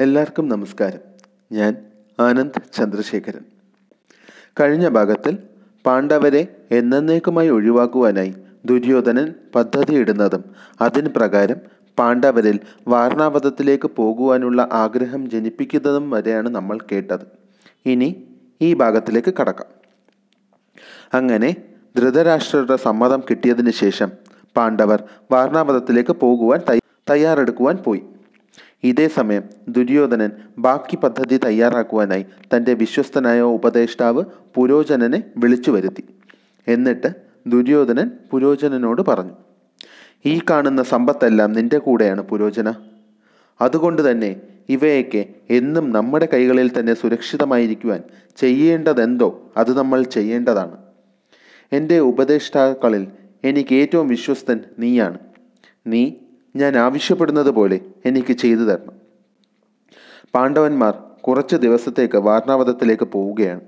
എല്ലാവർക്കും നമസ്കാരം. ഞാൻ ആനന്ദ് ചന്ദ്രശേഖരൻ. കഴിഞ്ഞ ഭാഗത്തിൽ പാണ്ഡവരെ എന്നേക്കുമായി ഒഴിവാക്കുവാനായി ദുര്യോധനൻ പദ്ധതിയിടുന്നതും അതിന് പ്രകാരം പാണ്ഡവരിൽ വാരണാവതത്തിലേക്ക് പോകുവാനുള്ള ആഗ്രഹം ജനിപ്പിക്കുന്നതും വരെയാണ് നമ്മൾ കേട്ടത്. ഇനി ഈ ഭാഗത്തിലേക്ക് കടക്കാം. അങ്ങനെ ധൃതരാഷ്ട്രരുടെ സമ്മതം കിട്ടിയതിന് ശേഷം പാണ്ഡവർ വാരണാവതത്തിലേക്ക് പോകുവാൻ തയ്യ- തയ്യാറെടുക്കുവാൻ പോയി. ഇതേ സമയം ദുര്യോധനൻ ബാക്കി പദ്ധതി തയ്യാറാക്കുവാനായി തന്റെ വിശ്വസ്തനായ ഉപദേഷ്ടാവ് പുരോചനനെ വിളിച്ചു വരുത്തി. എന്നിട്ട് ദുര്യോധനൻ പുരോചനനോട് പറഞ്ഞു ഈ കാണുന്ന സമ്പത്തെല്ലാം നിന്റെ കൂടെയാണ് പുരോചന. അതുകൊണ്ട് തന്നെ ഇവയൊക്കെ എന്നും നമ്മുടെ കൈകളിൽ തന്നെ സുരക്ഷിതമായിരിക്കുവാൻ ചെയ്യേണ്ടതെന്തോ അത് നമ്മൾ ചെയ്യേണ്ടതാണ്. എന്റെ ഉപദേഷ്ടാക്കളിൽ എനിക്ക് ഏറ്റവും വിശ്വസ്തൻ നീയാണ്. നീ ഞാൻ ആവശ്യപ്പെടുന്നത് പോലെ എനിക്ക് ചെയ്തു തരണം. പാണ്ഡവന്മാർ കുറച്ച് ദിവസത്തേക്ക് വാർണാവതത്തിലേക്ക് പോവുകയാണ്.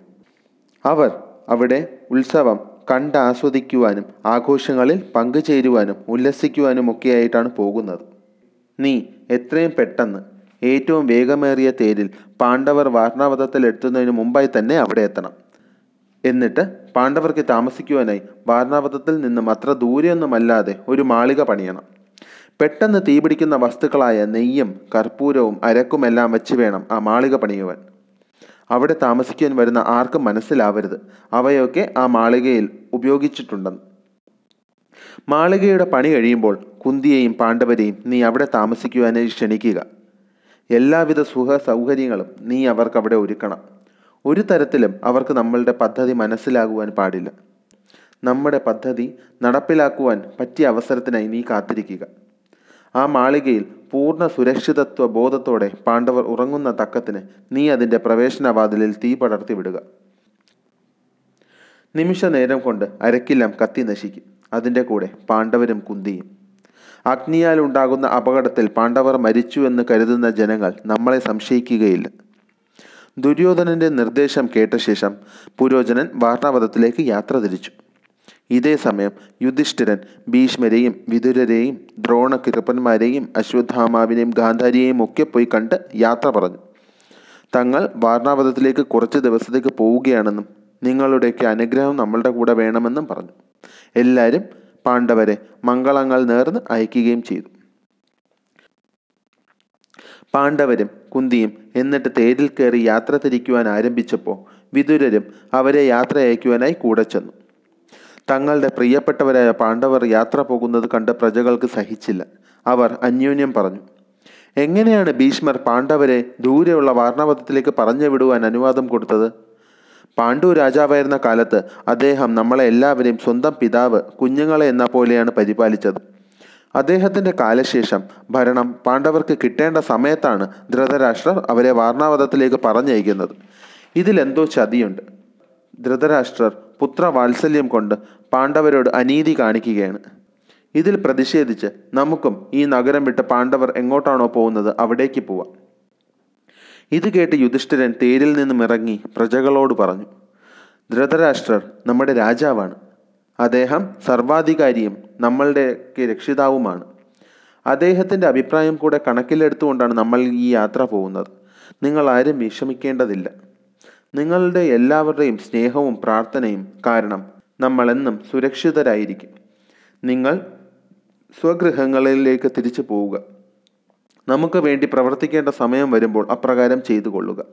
അവർ അവിടെ ഉത്സവം കണ്ട് ആസ്വദിക്കുവാനും ആഘോഷങ്ങളിൽ പങ്കുചേരുവാനും ഉല്ലസിക്കുവാനും ഒക്കെയായിട്ടാണ് പോകുന്നത്. നീ എത്രയും പെട്ടെന്ന് ഏറ്റവും വേഗമേറിയ തേരിൽ പാണ്ഡവർ വാർണാവതത്തിൽ എത്തുന്നതിന് മുമ്പായി തന്നെ അവിടെ എത്തണം. എന്നിട്ട് പാണ്ഡവർക്ക് താമസിക്കുവാനായി വാർണാവതത്തിൽ നിന്നും അത്ര ദൂരെയൊന്നുമല്ലാതെ ഒരു മാളിക പണിയണം. പെട്ടെന്ന് തീപിടിക്കുന്ന വസ്തുക്കളായ നെയ്യും കർപ്പൂരവും അരക്കുമെല്ലാം വെച്ച് വേണം ആ മാളിക പണിയുവാൻ. അവിടെ താമസിക്കാൻ വരുന്ന ആർക്കും മനസ്സിലാവരുത്. അവയൊക്കെ ആ മാളികയിൽ ഉപയോഗിച്ചിട്ടുണ്ടെന്ന് മാളികയുടെ പണി കഴിയുമ്പോൾ കുന്തിയെയും പാണ്ഡവരെയും നീ അവിടെ താമസിക്കുവാനായി ക്ഷണിക്കുക. എല്ലാവിധ സുഖ സൗകര്യങ്ങളും നീ അവർക്ക് അവിടെ ഒരുക്കണം. ഒരു തരത്തിലും അവർക്ക് നമ്മളുടെ പദ്ധതി മനസ്സിലാകുവാൻ പാടില്ല. നമ്മുടെ പദ്ധതി നടപ്പിലാക്കുവാൻ പറ്റിയ അവസരത്തിനായി നീ കാത്തിരിക്കുക. ആ മാളികയിൽ പൂർണ സുരക്ഷിതത്വ ബോധത്തോടെ പാണ്ഡവർ ഉറങ്ങുന്ന തക്കത്തിന് നീ അതിന്റെ പ്രവേശനവാതിലിൽ തീ പടർത്തി വിടുക. നിമിഷ നേരം കൊണ്ട് അരക്കില്ലം കത്തി നശിക്കും. അതിന്റെ കൂടെ പാണ്ഡവരും കുന്തിയും. അഗ്നിയാൽ ഉണ്ടാകുന്ന അപകടത്തിൽ പാണ്ഡവർ മരിച്ചു എന്ന് കരുതുന്ന ജനങ്ങൾ നമ്മളെ സംശയിക്കുകയില്ല. ദുര്യോധനന്റെ നിർദ്ദേശം കേട്ട ശേഷം പുരോചനൻ വാരണാവതത്തിലേക്ക് യാത്ര തിരിച്ചു. ഇതേ സമയം യുധിഷ്ഠിരൻ ഭീഷ്മരെയും വിതുരരെയും ദ്രോണകൃപന്മാരെയും അശ്വത്ഥാമാവിനെയും ഗാന്ധാരിയെയും ഒക്കെ പോയി കണ്ട് യാത്ര പറഞ്ഞു. തങ്ങൾ വാർണാവധത്തിലേക്ക് കുറച്ച് ദിവസത്തേക്ക് പോവുകയാണെന്നും നിങ്ങളുടെയൊക്കെ അനുഗ്രഹം നമ്മളുടെ കൂടെ വേണമെന്നും പറഞ്ഞു. എല്ലാവരും പാണ്ഡവരെ മംഗളങ്ങൾ നേർന്ന് അയക്കുകയും ചെയ്തു. പാണ്ഡവരും കുന്തിയും എന്നിട്ട് തേരിൽ കയറി യാത്ര തിരിക്കുവാൻ ആരംഭിച്ചപ്പോൾ വിതുരരും അവരെ യാത്ര അയക്കുവാനായി കൂടെ ചെന്നു. തങ്ങളുടെ പ്രിയപ്പെട്ടവരായ പാണ്ഡവർ യാത്ര പോകുന്നത് കണ്ട് പ്രജകൾക്ക് സഹിച്ചില്ല. അവർ അന്യോന്യം പറഞ്ഞു എങ്ങനെയാണ് ഭീഷ്മർ പാണ്ഡവരെ ദൂരെയുള്ള വാർണവധത്തിലേക്ക് പറഞ്ഞു വിടുവാൻ അനുവാദം കൊടുത്തത്? പാണ്ഡു രാജാവായിരുന്ന കാലത്ത് അദ്ദേഹം നമ്മളെ എല്ലാവരെയും സ്വന്തം പിതാവ് കുഞ്ഞുങ്ങളെ എന്ന പോലെയാണ് പരിപാലിച്ചത്. അദ്ദേഹത്തിന്റെ കാലശേഷം ഭരണം പാണ്ഡവർക്ക് കിട്ടേണ്ട സമയത്താണ് ധൃതരാഷ്ട്രർ അവരെ വാർണാവധത്തിലേക്ക് പറഞ്ഞയക്കുന്നത്. ഇതിലെന്തോ ചതിയുണ്ട്. ധൃതരാഷ്ട്രർ പുത്രവാത്സല്യം കൊണ്ട് പാണ്ഡവരോട് അനീതി കാണിക്കുകയാണ്. ഇതിൽ പ്രതിഷേധിച്ച് നമുക്കും ഈ നഗരം വിട്ട് പാണ്ഡവർ എങ്ങോട്ടാണോ പോകുന്നത് അവിടേക്ക് പോവാം. ഇത് കേട്ട് യുധിഷ്ഠിരൻ തേരിൽ നിന്നും ഇറങ്ങി പ്രജകളോട് പറഞ്ഞു ധൃതരാഷ്ട്രർ നമ്മുടെ രാജാവാണ്. അദ്ദേഹം സർവാധികാരിയും നമ്മളുടെ രക്ഷിതാവുമാണ്. അദ്ദേഹത്തിന്റെ അഭിപ്രായം കൂടെ കണക്കിലെടുത്തുകൊണ്ടാണ് നമ്മൾ ഈ യാത്ര പോകുന്നത്. നിങ്ങൾ ആരും വിഷമിക്കേണ്ടതില്ല. നിങ്ങളുടെ എല്ലാവരുടെയും സ്നേഹവും പ്രാർത്ഥനയും കാരണം നമ്മളെന്നും സുരക്ഷിതരായിരിക്കും. നിങ്ങൾ സ്വഗൃഹങ്ങളിലേക്ക് തിരിച്ചു പോവുക. നമുക്ക് വേണ്ടി പ്രവർത്തിക്കേണ്ട സമയം വരുമ്പോൾ അപ്രകാരം ചെയ്തു കൊള്ളുക.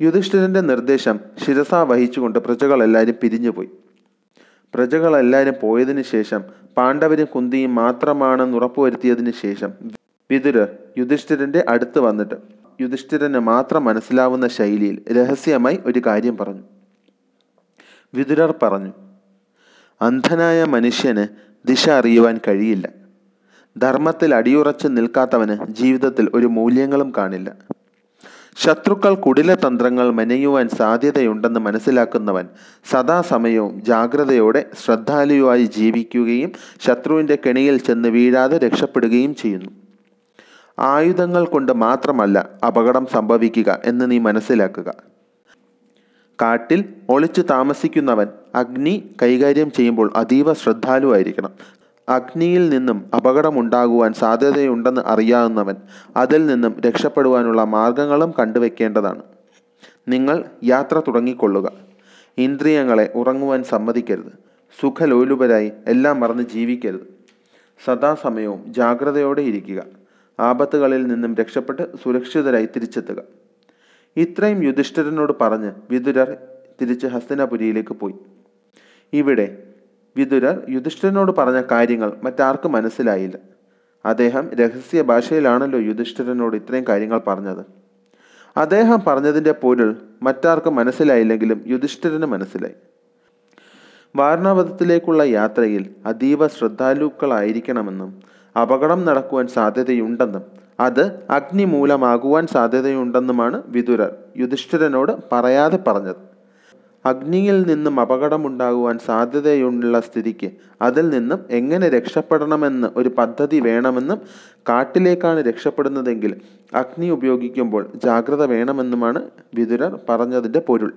യുധിഷ്ഠിരന്റെ നിർദ്ദേശം ശിരസ വഹിച്ചുകൊണ്ട് പ്രജകളെല്ലാവരും പിരിഞ്ഞുപോയി. പ്രജകളെല്ലാവരും പോയതിനു ശേഷം പാണ്ഡവരും കുന്തിയും മാത്രമാണെന്ന് ഉറപ്പുവരുത്തിയതിനു ശേഷം വിതുരർ യുധിഷ്ഠിരന്റെ അടുത്ത് വന്നിട്ട് യുധിഷ്ഠിരന് മാത്രം മനസ്സിലാവുന്ന ശൈലിയിൽ രഹസ്യമായി ഒരു കാര്യം പറഞ്ഞു. വിതുരർ പറഞ്ഞു അന്ധനായ മനുഷ്യന് ദിശ അറിയുവാൻ കഴിയില്ല. ധർമ്മത്തിൽ അടിയുറച്ച് നിൽക്കാത്തവന് ജീവിതത്തിൽ ഒരു മൂല്യങ്ങളും കാണില്ല. ശത്രുക്കൾ കുടില തന്ത്രങ്ങൾ മെനയുവാൻ സാധ്യതയുണ്ടെന്ന് മനസ്സിലാക്കുന്നവൻ സദാസമയവും ജാഗ്രതയോടെ ശ്രദ്ധാലുവായി ജീവിക്കുകയും ശത്രുവിന്റെ കെണിയിൽ ചെന്ന് വീഴാതെ രക്ഷപ്പെടുകയും ചെയ്യുന്നു. ആയുധങ്ങൾ കൊണ്ട് മാത്രമല്ല അപകടം സംഭവിക്കുക എന്ന് നീ മനസ്സിലാക്കുക. കാട്ടിൽ ഒളിച്ചു താമസിക്കുന്നവൻ അഗ്നി കൈകാര്യം ചെയ്യുമ്പോൾ അതീവ ശ്രദ്ധാലുവായിരിക്കണം അഗ്നിയിൽ നിന്നും അപകടമുണ്ടാകുവാൻ സാധ്യതയുണ്ടെന്ന് അറിയാവുന്നവൻ അതിൽ നിന്നും രക്ഷപ്പെടുവാനുള്ള മാർഗങ്ങളും കണ്ടുവെക്കേണ്ടതാണ്. നിങ്ങൾ യാത്ര തുടങ്ങിക്കൊള്ളുക. ഇന്ദ്രിയങ്ങളെ ഉറങ്ങുവാൻ സമ്മതിക്കരുത്. സുഖലോലുപരായി എല്ലാം മറന്ന് ജീവിക്കരുത്. സദാസമയവും ജാഗ്രതയോടെ ഇരിക്കുക. ആപത്തുകളിൽ നിന്നും രക്ഷപ്പെട്ട് സുരക്ഷിതരായി തിരിച്ചെത്തുക. ഇത്രയും യുധിഷ്ഠിരനോട് പറഞ്ഞ് വിതുരർ തിരിച്ച് ഹസ്തിനപുരിയിലേക്ക് പോയി. ഇവിടെ വിതുരർ യുധിഷ്ഠിരനോട് പറഞ്ഞ കാര്യങ്ങൾ മറ്റാർക്കും മനസ്സിലായില്ല. അദ്ദേഹം രഹസ്യ ഭാഷയിലാണല്ലോ യുധിഷ്ഠിരനോട് ഇത്രയും കാര്യങ്ങൾ പറഞ്ഞത്. അദ്ദേഹം പറഞ്ഞതിന്റെ പൊരുൾ മറ്റാർക്കും മനസ്സിലായില്ലെങ്കിലും യുധിഷ്ഠിരന് മനസ്സിലായി. വാരണാവതത്തിലേക്കുള്ള യാത്രയിൽ അതീവ ശ്രദ്ധാലുക്കളായിരിക്കണമെന്നും അപകടം നടക്കുവാൻ സാധ്യതയുണ്ടെന്നും അത് അഗ്നി മൂലമാകുവാൻ സാധ്യതയുണ്ടെന്നുമാണ് വിതുരർ യുധിഷ്ഠിരനോട് പറയാതെ പറഞ്ഞത്. അഗ്നിയിൽ നിന്നും അപകടമുണ്ടാകുവാൻ സാധ്യതയുള്ള സ്ഥിതിക്ക് അതിൽ നിന്നും എങ്ങനെ രക്ഷപ്പെടണമെന്ന് ഒരു പദ്ധതി വേണമെന്നും കാട്ടിലേക്കാണ് രക്ഷപ്പെടുന്നതെങ്കിൽ അഗ്നി ഉപയോഗിക്കുമ്പോൾ ജാഗ്രത വേണമെന്നുമാണ് വിതുരർ പറഞ്ഞതിന്റെ പൊരുൾ.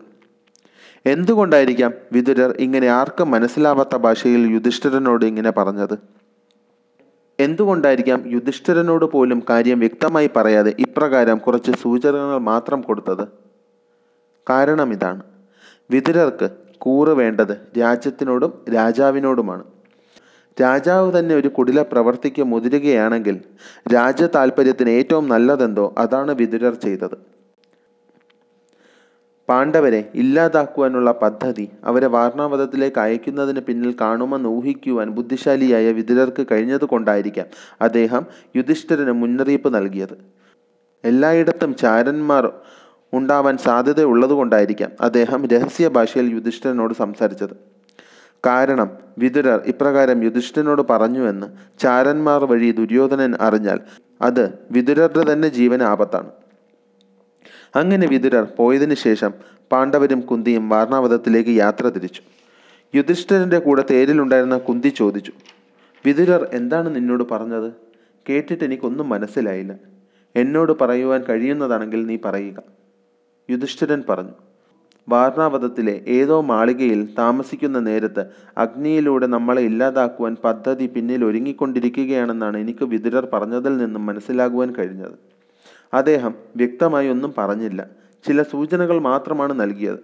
എന്തുകൊണ്ടായിരിക്കാം വിതുരർ ഇങ്ങനെ ആർക്കും മനസ്സിലാവാത്ത ഭാഷയിൽ യുധിഷ്ഠിരനോട് ഇങ്ങനെ പറഞ്ഞത്? എന്തുകൊണ്ടായിരിക്കാം യുധിഷ്ഠിരനോട് പോലും കാര്യം വ്യക്തമായി പറയാതെ ഇപ്രകാരം കുറച്ച് സൂചനകൾ മാത്രം കൊടുത്തത്? കാരണം ഇതാണ്. വിതുരർക്ക് കൂറ് വേണ്ടത് രാജ്യത്തിനോടും രാജാവിനോടുമാണ്. രാജാവ് തന്നെ ഒരു കുടില പ്രവർത്തിക്ക് മുതിരുകയാണെങ്കിൽ രാജ്യ താല്പര്യത്തിന് ഏറ്റവും നല്ലതെന്തോ അതാണ് വിതുരർ ചെയ്തത്. പാണ്ഡവരെ ഇല്ലാതാക്കുവാനുള്ള പദ്ധതി അവരെ വാർണാവധത്തിലേക്ക് അയക്കുന്നതിന് പിന്നിൽ കാണുമെന്ന് ഊഹിക്കുവാൻ ബുദ്ധിശാലിയായ വിദുരർക്ക് കഴിഞ്ഞതുകൊണ്ടായിരിക്കാം അദ്ദേഹം യുധിഷ്ഠിരന് മുന്നറിയിപ്പ് നൽകിയത്. എല്ലായിടത്തും ചാരന്മാർ ഉണ്ടാവാൻ സാധ്യതയുള്ളതുകൊണ്ടായിരിക്കാം അദ്ദേഹം രഹസ്യ ഭാഷയിൽ യുധിഷ്ഠിരനോട് സംസാരിച്ചത്. കാരണം വിദുരർ ഇപ്രകാരം യുധിഷ്ഠിരനോട് പറഞ്ഞുവെന്ന് ചാരന്മാർ വഴി ദുര്യോധനൻ അറിഞ്ഞാൽ അത് വിതുരരുടെ തന്നെ ജീവന് ആപത്താണ്. അങ്ങനെ വിതുരർ പോയതിനു ശേഷം പാണ്ഡവരും കുന്തിയും വാർണാവതത്തിലേക്ക് യാത്ര തിരിച്ചു. യുധിഷ്ഠിരന്റെ കൂടെ തേരിലുണ്ടായിരുന്ന കുന്തി ചോദിച്ചു വിതുരർ എന്താണ് നിന്നോട് പറഞ്ഞത്? കേട്ടിട്ട് എനിക്കൊന്നും മനസ്സിലായില്ല. എന്നോട് പറയുവാൻ കഴിയുന്നതാണെങ്കിൽ നീ പറയുക. യുധിഷ്ഠിരൻ പറഞ്ഞു വാർണാവതത്തിലെ ഏതോ മാളികയിൽ താമസിക്കുന്ന നേരത്ത് അഗ്നിയിലൂടെ നമ്മളെ ഇല്ലാതാക്കുവാൻ പദ്ധതി പിന്നിൽ ഒരുങ്ങിക്കൊണ്ടിരിക്കുകയാണെന്നാണ് എനിക്ക് വിതുരർ പറഞ്ഞതിൽ നിന്നും മനസ്സിലാകുവാൻ കഴിഞ്ഞത്. അദ്ദേഹം വ്യക്തമായി ഒന്നും പറഞ്ഞില്ല. ചില സൂചനകൾ മാത്രമാണ് നൽകിയത്.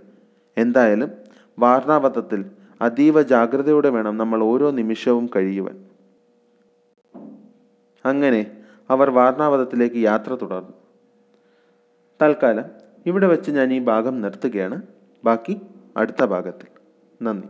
എന്തായാലും വാർണാവധത്തിൽ അതീവ ജാഗ്രതയോടെ വേണം നമ്മൾ ഓരോ നിമിഷവും കഴിയുവാൻ. അങ്ങനെ അവർ വാർണാവധത്തിലേക്ക് യാത്ര തുടർന്നു. തൽക്കാലം ഇവിടെ വെച്ച് ഞാൻ ഈ ഭാഗം നിർത്തുകയാണ്. ബാക്കി അടുത്ത ഭാഗത്തിൽ. നന്ദി.